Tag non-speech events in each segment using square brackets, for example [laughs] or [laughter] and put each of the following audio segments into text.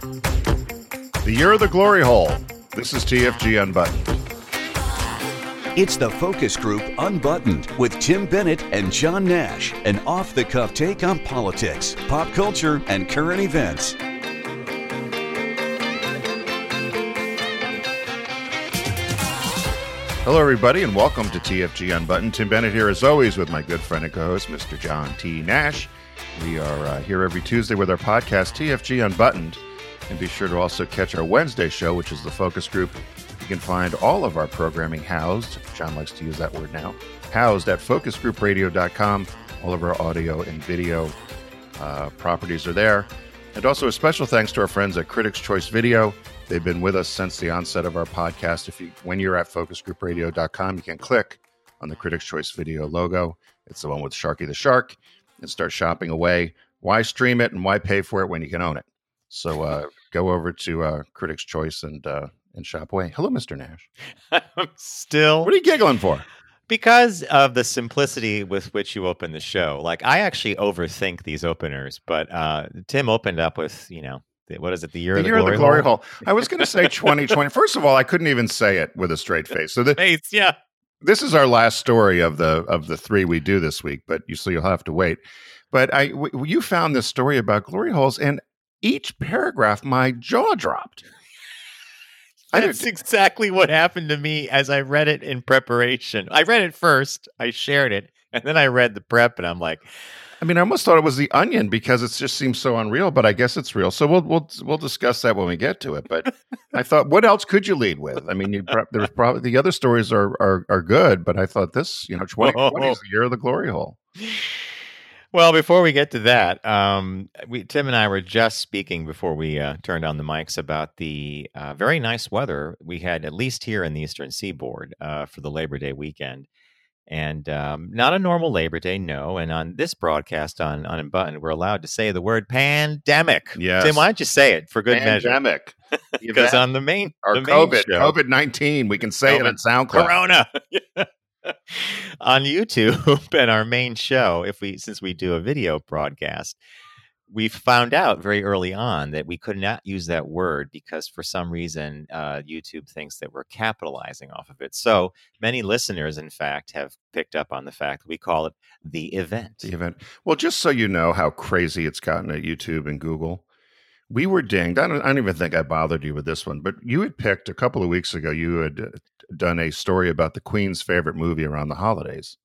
The year of the glory hole. This is TFG Unbuttoned. It's the Focus Group Unbuttoned with Tim Bennett and John Nash, an off the cuff take on politics, pop culture, and current events. Hello, everybody, and welcome to TFG Unbuttoned. Tim Bennett here, as always, with my good friend and co host, Mr. John T. Nash. We are uh, here every Tuesday with our podcast, TFG Unbuttoned. And be sure to also catch our Wednesday show, which is the focus group. You can find all of our programming housed, John likes to use that word now, housed at focusgroupradio.com. All of our audio and video uh, properties are there. And also a special thanks to our friends at Critics Choice Video. They've been with us since the onset of our podcast. If you, when you're at focusgroupradio.com, you can click on the Critics Choice Video logo. It's the one with Sharky the Shark, and start shopping away. Why stream it and why pay for it when you can own it? So uh, go over to uh, Critics Choice and uh, and shop away. Hello, Mr. Nash. [laughs] I'm still. What are you giggling for? Because of the simplicity with which you open the show. Like I actually overthink these openers, but uh, Tim opened up with you know what is it? The year, the of, the year glory of the glory hole. hole. I was going to say 2020. [laughs] First of all, I couldn't even say it with a straight [laughs] face. So the, Face, yeah. this is our last story of the of the three we do this week, but you so you'll have to wait. But I w- you found this story about glory holes, and each paragraph, my jaw dropped. That's exactly what happened to me as I read it in preparation. I read it first, I shared it, and then I read the prep, and I'm like, I mean, I almost thought it was the onion because it just seems so unreal, but I guess it's real. So we'll we'll we'll discuss that when we get to it. But [laughs] I thought, what else could you lead with? I mean, you, pro- there's probably the other stories are are are good, but I thought this, you know, 2020 is oh. the year of the glory hole. Well, before we get to that, um, we, Tim and I were just speaking before we uh, turned on the mics about the uh, very nice weather we had, at least here in the Eastern Seaboard, uh, for the Labor Day weekend. And um, not a normal Labor Day, no. And on this broadcast on, on we're allowed to say the word pandemic. Yes. Tim, why don't you say it for good measure? Pandemic. Because [laughs] on the main, or the main COVID, show- COVID nineteen. We can say it COVID, on SoundCloud. Corona. [laughs] on YouTube [laughs] and our main show, if we since we do a video broadcast, we found out very early on that we could not use that word because for some reason uh, YouTube thinks that we're capitalizing off of it. So many listeners, in fact, have picked up on the fact that we call it the event. The event. Well, just so you know how crazy it's gotten at YouTube and Google, we were dinged. I don't, I don't even think I bothered you with this one, but you had picked a couple of weeks ago. You had uh, done a story about the Queen's favorite movie around the holidays.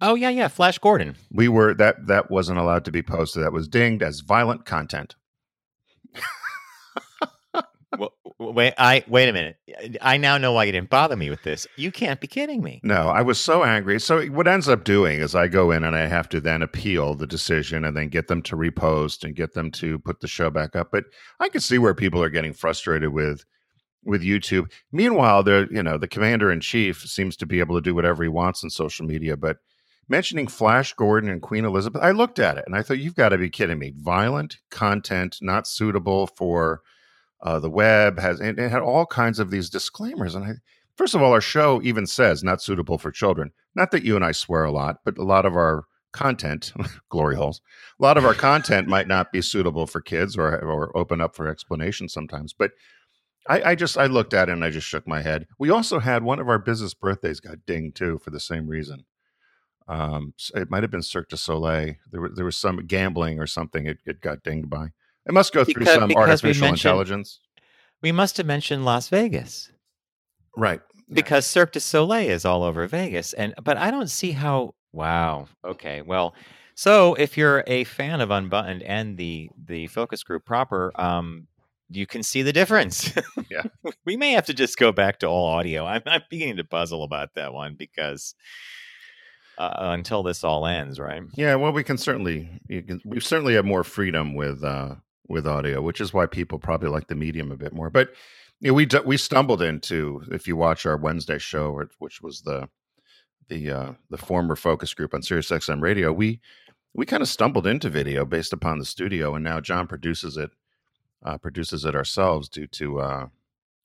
Oh yeah, yeah, Flash Gordon. We were that that wasn't allowed to be posted. That was dinged as violent content. Well, wait, I wait a minute. I now know why you didn't bother me with this. You can't be kidding me. No, I was so angry. So what ends up doing is I go in and I have to then appeal the decision and then get them to repost and get them to put the show back up. But I can see where people are getting frustrated with with YouTube. Meanwhile, the you know the commander in chief seems to be able to do whatever he wants on social media. But mentioning Flash Gordon and Queen Elizabeth, I looked at it and I thought you've got to be kidding me. Violent content not suitable for uh, the web has and it had all kinds of these disclaimers and I First of all, our show even says not suitable for children. Not that you and I swear a lot, but a lot of our content, [laughs] glory holes, a lot of our content might not be suitable for kids or or open up for explanation sometimes. But I, I just I looked at it and I just shook my head. We also had one of our business birthdays got dinged too for the same reason. Um, it might have been Cirque du Soleil. There, there was some gambling or something. It, it got dinged by. It must go through Because- some because we artificial mentioned- intelligence, We must have mentioned Las Vegas. right? because Cirque du Soleil is all over Vegas, and but I don't see how. Wow. Okay. Well, so if you're a fan of Unbuttoned and the the focus group proper, um, you can see the difference. Yeah. [laughs] we may have to just go back to all audio. I'm, I'm beginning to puzzle about that one because uh, until this all ends, right? Yeah, well, we can certainly you can, we certainly have more freedom with uh, with audio, which is why people probably like the medium a bit more. But you know, we we stumbled into if you watch our Wednesday show, which was the the uh, the former focus group on Sirius XM Radio, we we kind of stumbled into video based upon the studio, and now John produces it uh, produces it ourselves due to uh,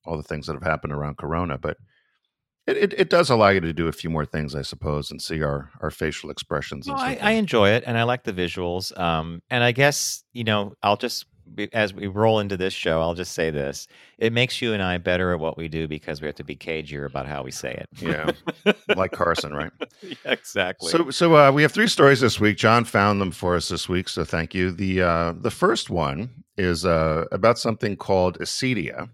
all the things that have happened around Corona, but. It, it, it does allow you to do a few more things, I suppose, and see our, our facial expressions. No, I. I enjoy it and I like the visuals. Um, and I guess you know I'll just as we roll into this show, I'll just say this: it makes you and I better at what we do because we have to be cagier about how we say it. Yeah, like Carson, right? [laughs] Yeah, exactly. So, so uh, we have three stories this week. John found them for us this week, so thank you. The uh, the first one is uh, about something called acedia,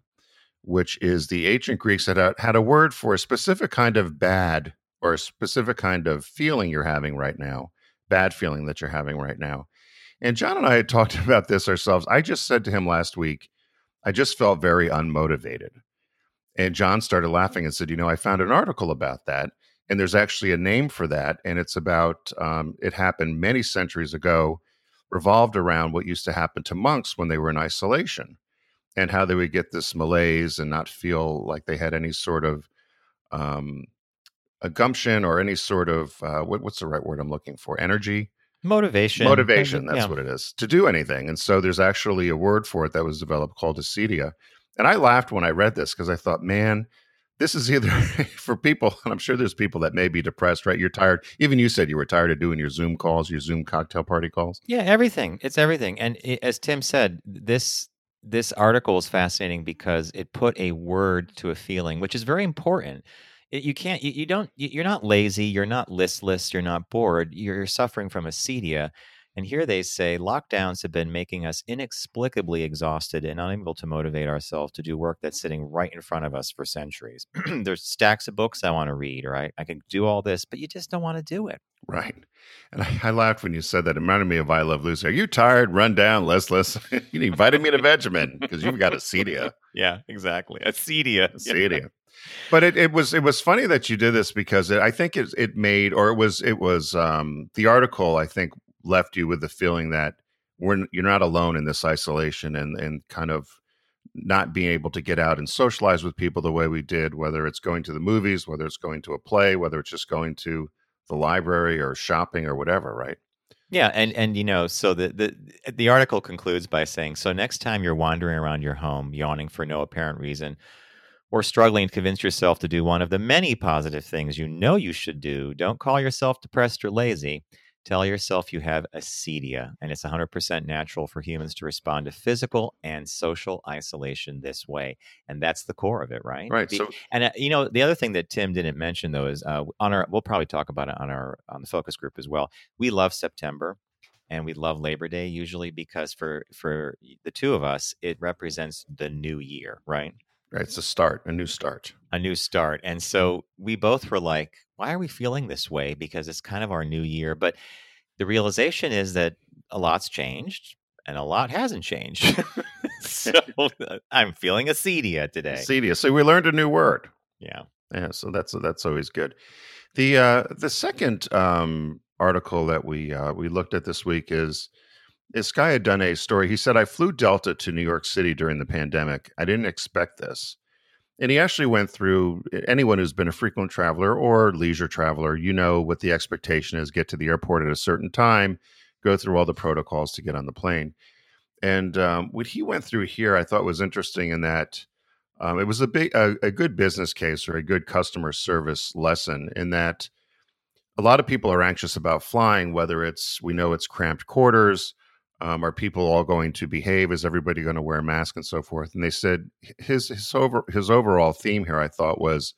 which is the ancient Greeks had a, had a word for a specific kind of bad or a specific kind of feeling you're having right now, bad feeling that you're having right now. And John and I had talked [laughs] about this ourselves. I just said to him last week, I just felt very unmotivated. And John started laughing and said, You know, I found an article about that. And there's actually a name for that. And it's about, um, it happened many centuries ago, revolved around what used to happen to monks when they were in isolation and how they would get this malaise and not feel like they had any sort of um, a gumption or any sort of, uh, what, what's the right word I'm looking for? Energy motivation. Motivation, that's Yeah. what it is, to do anything. And so there's actually a word for it that was developed called acedia. And I laughed when I read this because I thought, man, this is either [laughs] for people, and I'm sure there's people that may be depressed, right? You're tired. Even you said you were tired of doing your Zoom calls, your Zoom cocktail party calls. Yeah, everything. It's everything. And i as Tim said, this this article is fascinating because it put a word to a feeling, which is very important. It, you can't, you, you don't, you- you're not lazy, you're not listless, you're not bored. You're suffering from acedia. And here they say lockdowns have been making us inexplicably exhausted and unable to motivate ourselves to do work that's sitting right in front of us for centuries. [clears throat] There's stacks of books I want to read, or I, I can do all this, but you just don't want to do it. Right. And I, I laughed when you said that. It reminded me of I Love Lucy. Are you tired, run down, listless? [laughs] you need vitamin Vegemin because you've got acedia. Yeah, exactly. Acedia. [laughs] Acedia. But it, it was it was funny that you did this because it, I think it it made or it was it was um, the article I think left you with the feeling that we're you're not alone in this isolation and and kind of not being able to get out and socialize with people the way we did whether it's going to the movies whether it's going to a play whether it's just going to the library or shopping or whatever right Yeah, and and you know, so the the the article concludes by saying, so next time you're wandering around your home, yawning for no apparent reason, or struggling to convince yourself to do one of the many positive things you know you should do, don't call yourself depressed or lazy. Tell yourself you have acedia, and it's 100% natural for humans to respond to physical and social isolation this way, and that's the core of it, right? right The- so and uh, you know, the other thing that Tim didn't mention though is uh, on our. We'll probably talk about it on our on the focus group as well. We love September, and we love Labor Day usually because for for the two of us, it represents the new year, right? Right it's a start a new start A new start. And so we both were like, "Why are we feeling this way?" Because it's kind of our new year, but the realization is that a lot's changed and a lot hasn't changed. [laughs] so uh, I'm feeling acedia today. acedia so we learned a new word Yeah. Yeah, so that's that's always good. The uh, the second um, article that we uh, we looked at this week is this guy had done a story. He said, "I flew Delta to New York City during the pandemic. I didn't expect this." And he actually went through anyone who's been a frequent traveler or leisure traveler, you know what the expectation is: get to the airport at a certain time, go through all the protocols to get on the plane. And um, what he went through here, I thought was interesting in that um, it was a big, a, a good business case or a good customer service lesson in that a lot of people are anxious about flying. Whether it's we know it's cramped quarters, um, are people all going to behave? Is everybody going to wear a mask and so forth? And they said his his over his overall theme here, I thought, was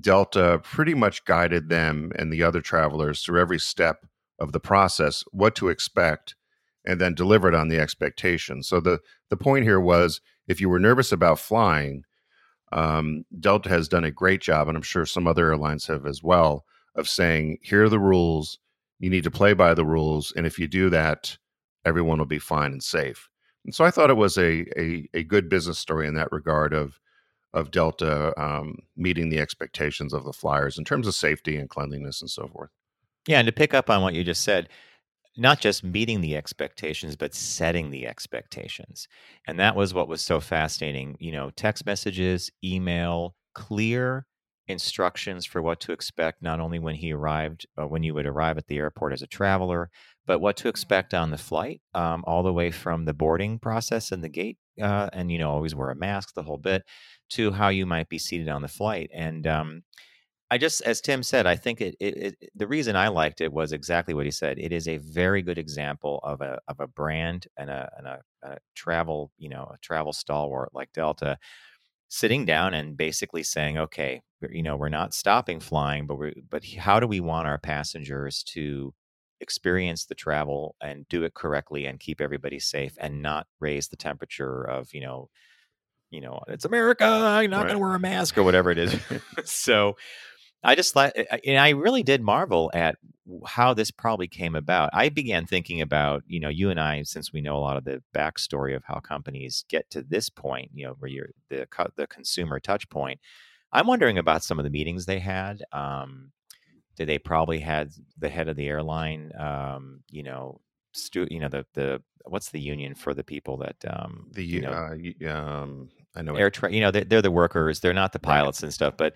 Delta pretty much guided them and the other travelers through every step of the process, what to expect, and then delivered on the expectation. So the the point here was if you were nervous about flying, um, Delta has done a great job, and I'm sure some other airlines have as well, of saying, here are the rules. You need to play by the rules. And if you do that, everyone will be fine and safe. And so I thought it was a, a, a good business story in that regard of, of Delta um, meeting the expectations of the flyers in terms of safety and cleanliness and so forth. Yeah, and to pick up on what you just said, not just meeting the expectations, but setting the expectations. And that was what was so fascinating. You know, text messages, email, clear instructions for what to expect, not only when he arrived, uh, when you would arrive at the airport as a traveler, but what to expect on the flight, um, all the way from the boarding process and the gate, uh, and, you know, always wear a mask, the whole bit, to how you might be seated on the flight. And, um, I just, as Tim said, I think it, it, it. The reason I liked it was exactly what he said. It is a very good example of a of a brand and a and a a travel, you know, a travel stalwart like Delta, sitting down and basically saying, okay, you know, we're not stopping flying, but we but how do we want our passengers to experience the travel and do it correctly and keep everybody safe and not raise the temperature of, you know, you know, it's America, I'm not right. going to wear a mask or whatever it is. [laughs] so I just let, and I really did marvel at how this probably came about. I began thinking about, you know, you and I, since we know a lot of the backstory of how companies get to this point, you know, where you're the the consumer touch point. I'm wondering about some of the meetings they had. Um, they probably had the head of the airline, um, you know, stu- you know, the the what's the union for the people that um, the you know, uh, um, I know air tra- you know they're, they're the workers, they're not the pilots right. and stuff, but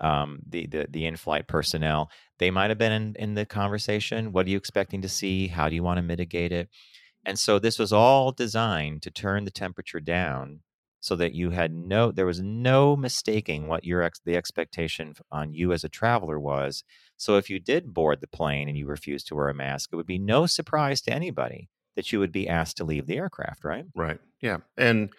um, the, the the in-flight personnel. They might have been in, in the conversation. What are you expecting to see? How do you want to mitigate it? And so this was all designed to turn the temperature down so that you had no there was no mistaking what your ex, the expectation on you as a traveler was. So if you did board the plane and you refused to wear a mask, it would be no surprise to anybody that you would be asked to leave the aircraft, right? Right. Yeah. And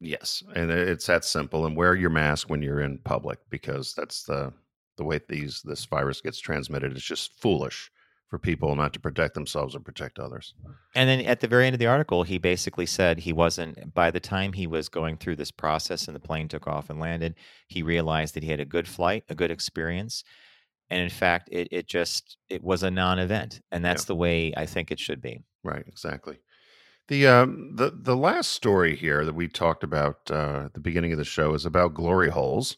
Yes, and it's that simple. And wear your mask when you're in public because that's the the way these this virus gets transmitted. It's just foolish for people not to protect themselves or protect others. And then at the very end of the article, he basically said he wasn't. By the time he was going through this process and the plane took off and landed, he realized that he had a good flight, a good experience, and in fact, it it just it was a non-event, and that's yeah. the way I think it should be. Right. Exactly. The um, the the last story here that we talked about uh, at the beginning of the show is about glory holes.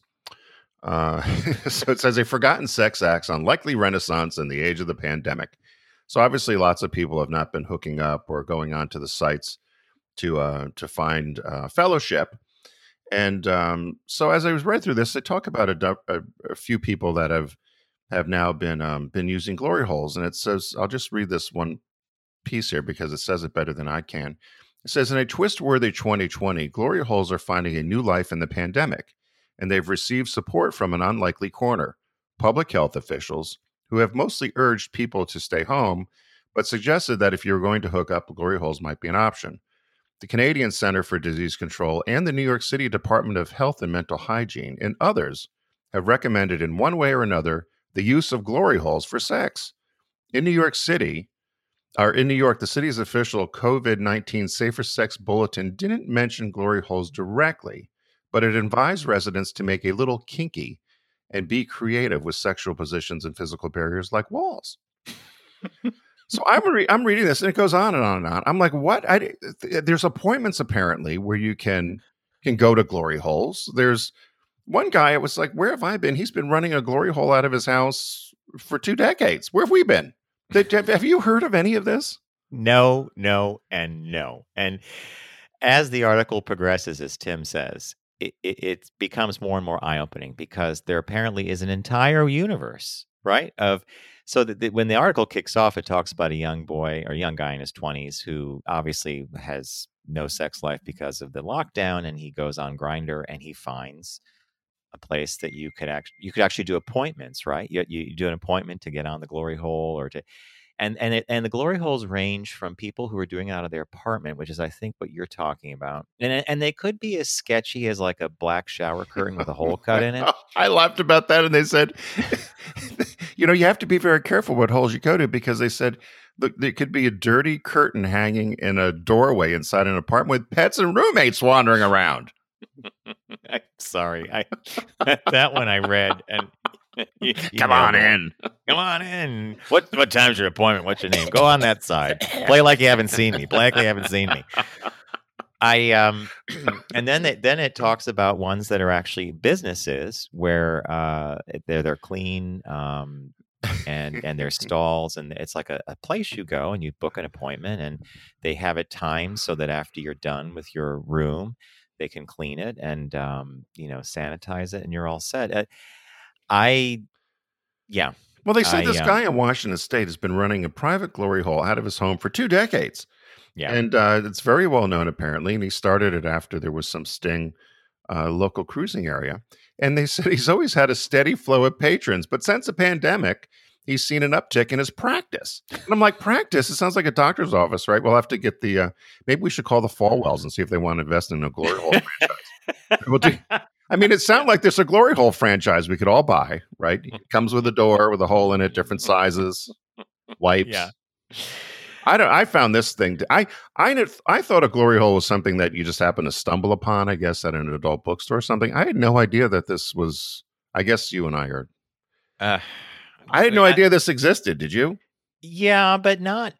Uh, [laughs] so it says a forgotten sex act's unlikely renaissance in the age of the pandemic. So obviously, lots of people have not been hooking up or going onto the sites to uh, to find uh, fellowship. And um, so, as I was read through this, they talk about a, a, a few people that have have now been um, been using glory holes, and it says I'll just read this one piece here because it says it better than I can. It says, in a twist worthy 2020, glory holes are finding a new life in the pandemic, and they've received support from an unlikely corner public health officials who have mostly urged people to stay home, but suggested that if you're going to hook up, glory holes might be an option. The Canadian Center for Disease Control and the New York City Department of Health and Mental Hygiene and others have recommended in one way or another the use of glory holes for sex. In New York City, or in New York, the city's official COVID 19 Safer Sex Bulletin didn't mention glory holes directly, but it advised residents to make a little kinky and be creative with sexual positions and physical barriers like walls. so I'm, re- I'm reading this and it goes on and on and on. I'm like, what? I, there's appointments apparently where you can can go to glory holes. There's one guy, it was like, where have I been? He's been running a glory hole out of his house for two decades. Where have we been? Have you heard of any of this? No, no, and no. And as the article progresses, as Tim says, it, it, becomes more and more eye opening because there apparently is an entire universe, right? Of so that the, when the article kicks off, it talks about a young boy or young guy in his twenties who obviously has no sex life because of the lockdown, and he goes on Grindr and he finds a place that you could actually you could actually do appointments, right? You, you do an appointment to get on the glory hole or to and and it, and the glory holes range from people who are doing it out of their apartment, which is I think what you're talking about, and and they could be as sketchy as like a black shower curtain with a hole [laughs] cut in it. I laughed about that, and they said, [laughs] you know, you have to be very careful what holes you go to because they said look, there could be a dirty curtain hanging in a doorway inside an apartment with pets and roommates wandering around. [laughs] I'm sorry. I that one I read and [laughs] you, you come on in. Come on in. What what time's your appointment? What's your name? Go on that side. Play like you haven't seen me. Play like you haven't seen me. [laughs] I um [clears throat] and then it then it talks about ones that are actually businesses where uh they're they're clean um and and there's [laughs] stalls and it's like a, a, place you go and you book an appointment and they have it timed so that after you're done with your room they can clean it and um, you know sanitize it and you're all set uh, i yeah well they say I, this uh, guy in washington state has been running a private glory hole out of his home for two decades yeah and uh, it's very well known apparently and he started it after there was some sting uh, local cruising area and they [laughs] said he's always had a steady flow of patrons but since the pandemic he's seen an uptick in his practice. And I'm like, practice? It sounds like a doctor's office, right? We'll have to get the, uh, maybe we should call the Falwells and see if they want to invest in a glory hole [laughs] franchise. We'll do, I mean, it sounds like there's a glory hole franchise we could all buy, right? It comes with a door with a hole in it, different sizes, wipes. Yeah. I don't. I found this thing. To, I I I thought a glory hole was something that you just happen to stumble upon. I guess at an adult bookstore or something. I had no idea that this was. I guess you and I heard. Uh, I had no I- idea this existed. Did you? Yeah, but not.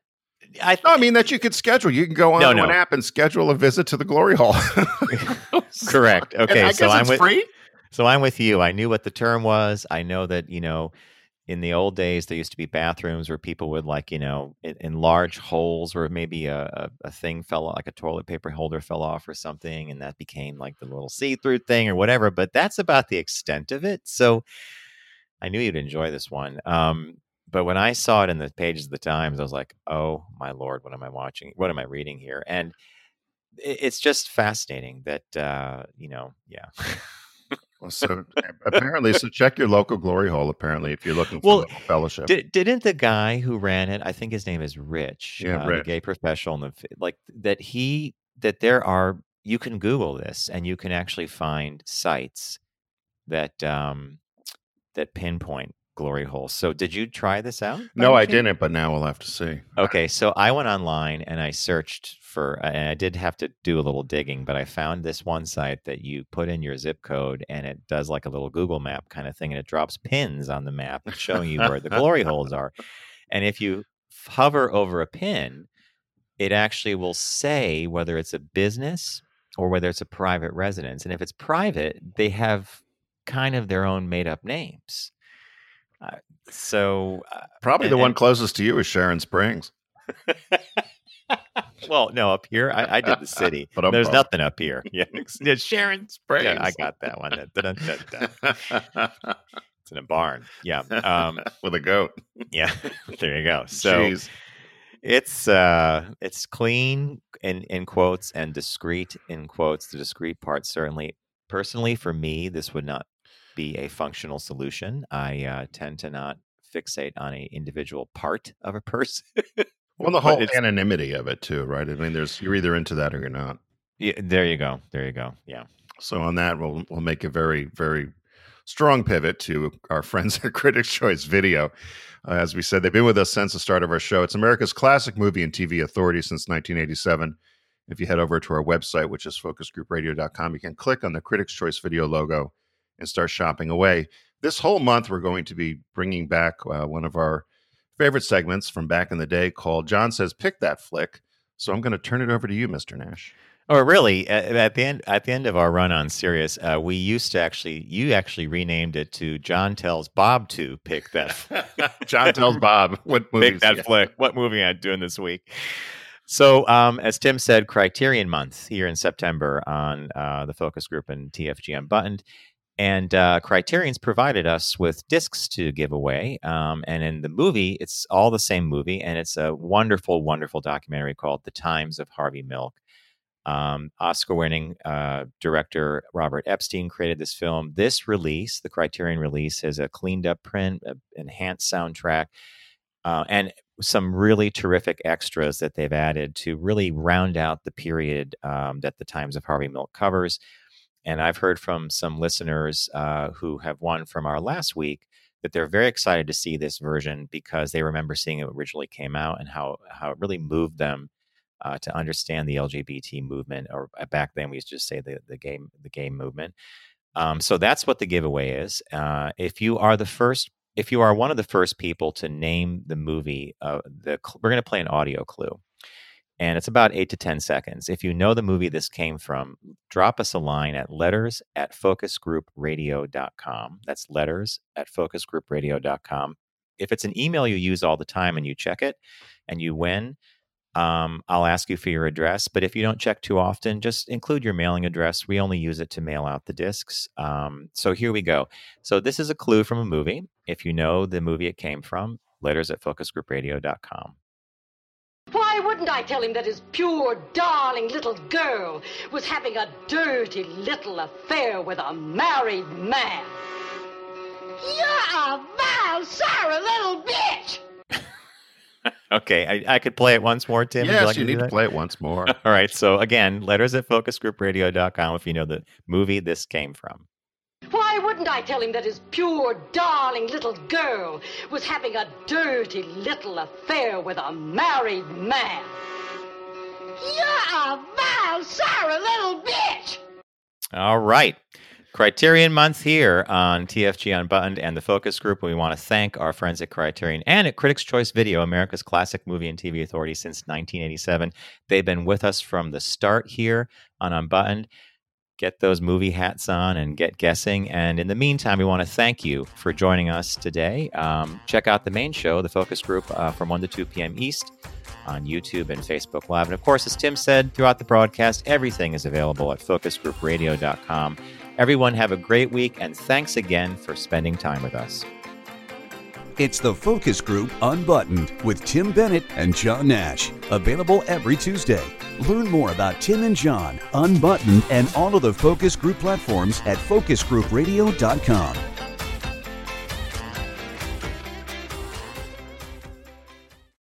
I, No, I mean that you could schedule. You can go on No, an app and schedule a visit to the glory hole. [laughs] correct. And Okay, I so I'm it's with free. so I'm with you. I knew what the term was. I know that you know, in the old days, there used to be bathrooms where people would like you know, in, in large holes where maybe a, a, a thing fell, like a toilet paper holder fell off or something, and that became like the little see-through thing or whatever. But that's about the extent of it. So I knew you'd enjoy this one. Um, but when I saw it in the pages of the Times, I was like, "Oh my lord, what am I watching? What am I reading here?" And it's just fascinating that uh, you know, yeah. Well, so apparently, so check your local glory hole. Apparently, if you're looking for Well, fellowship. Did, didn't the guy who ran it? I think his name is Rich. Yeah, uh, the Rich. gay professional. In the, like that he that there are. You can Google this, and you can actually find sites that um that pinpoint glory holes. So, did you try this out? no, I didn't, but now we'll have to see. Okay, so I went online and I searched for, and I did have to do a little digging, but I found this one site that you put in your zip code and it does like a little Google map kind of thing and it drops pins on the map showing you where the [laughs] glory holes are. And if you hover over a pin, it actually will say whether it's a business or whether it's a private residence. And if it's private, they have kind of their own made up names. So uh, Probably And- the one and- closest to you is Sharon Springs. [laughs] well, no, up here I, I did the city. [laughs] But I'm There's bummed. nothing up here. [laughs] Yeah, yeah, Sharon Springs. Yeah, I got that one. It's in a barn. Yeah, um, With a goat. yeah. there you go. So Jeez. it's uh, it's clean in in quotes and discreet in quotes. The discreet part certainly. Personally, for me, this would not be a functional solution. I uh, tend to not fixate on a individual part of a [laughs] person. Well, the whole anonymity of it too, right? I mean, there's you're either into that or you're not. Yeah, there you go. There you go. Yeah. So on that, we'll we'll make a very very strong pivot to our friends at [laughs] Critics' Choice Video. Uh, as we said, they've been with us since the start of our show. It's America's classic movie and TV authority since 1987. If you head over to our website, which is focusgroupradio.com, you can click on the Critics' Choice Video logo and start shopping away. This whole month, we're going to be bringing back uh, one of our favorite segments from back in the day called John Says Pick That Flick. So I'm going to turn it over to you, Mr. Nash. Or really, at, the end, at the end of our run on Sirius, uh, we used to actually, you actually renamed it to John tells Bob to pick that, [laughs] John tells Bob what movies. pick that yeah. flick. What movie I'm doing this week? So, um, as Tim said, Criterion Month here in September on uh, the focus group and TFG Unbuttoned. And uh, Criterion's provided us with discs to give away. Um, and in the movie, it's all the same movie. And it's a wonderful, wonderful documentary called The Times of Harvey Milk. Um, Oscar winning uh, director Robert Epstein created this film. This release, the Criterion release, has a cleaned up print, enhanced soundtrack, uh, and some really terrific extras that they've added to really round out the period um, that the Times of Harvey Milk covers. And I've heard from some listeners uh, who have won from our last week that they're very excited to see this version because they remember seeing it originally came out and how how it really moved them uh, to understand the LGBT movement, or uh, back then we used to just say the the gay the game movement. Um, so that's what the giveaway is. Uh, if you are the first, if you are one of the first people to name the movie, uh, the we're going to play an audio clue, and it's about eight to ten seconds. If you know the movie this came from, drop us a line at letters at focusgroupradio.com. That's letters at focusgroupradio.com. If it's an email you use all the time and you check it and you win, um, I'll ask you for your address. But if you don't check too often, just include your mailing address. We only use it to mail out the discs. Um, so here we go. So this is a clue from a movie. If you know the movie it came from, letters at focusgroupradio.com. Why wouldn't I tell him that his pure, darling little girl was having a dirty little affair with a married man? You're a vile, sour little bitch! [laughs] okay, I, I, could play it once more, Tim. Yes, you, like you to need to play it once more. [laughs] All right. So again, letters at focusgroupradio.com if you know the movie this came from. Why wouldn't I tell him that his pure, darling little girl was having a dirty little affair with a married man? You're a vile, sorry little bitch! All right. Criterion Month here on TFG Unbuttoned and the Focus Group. We want to thank our friends at Criterion and at Critics' Choice Video, America's classic movie and TV authority since 1987. They've been with us from the start here on Unbuttoned. Get those movie hats on and get guessing. And in the meantime, we want to thank you for joining us today. Um, check out the main show, the Focus Group, uh, from 1 to 2 p.m. East on YouTube and Facebook Live. And of course, as Tim said throughout the broadcast, everything is available at focusgroupradio.com. Everyone have a great week, and thanks again for spending time with us. It's the Focus Group Unbuttoned with Tim Bennett and John Nash. Available every Tuesday. Learn more about Tim and John, Unbuttoned, and all of the Focus Group platforms at focusgroupradio.com.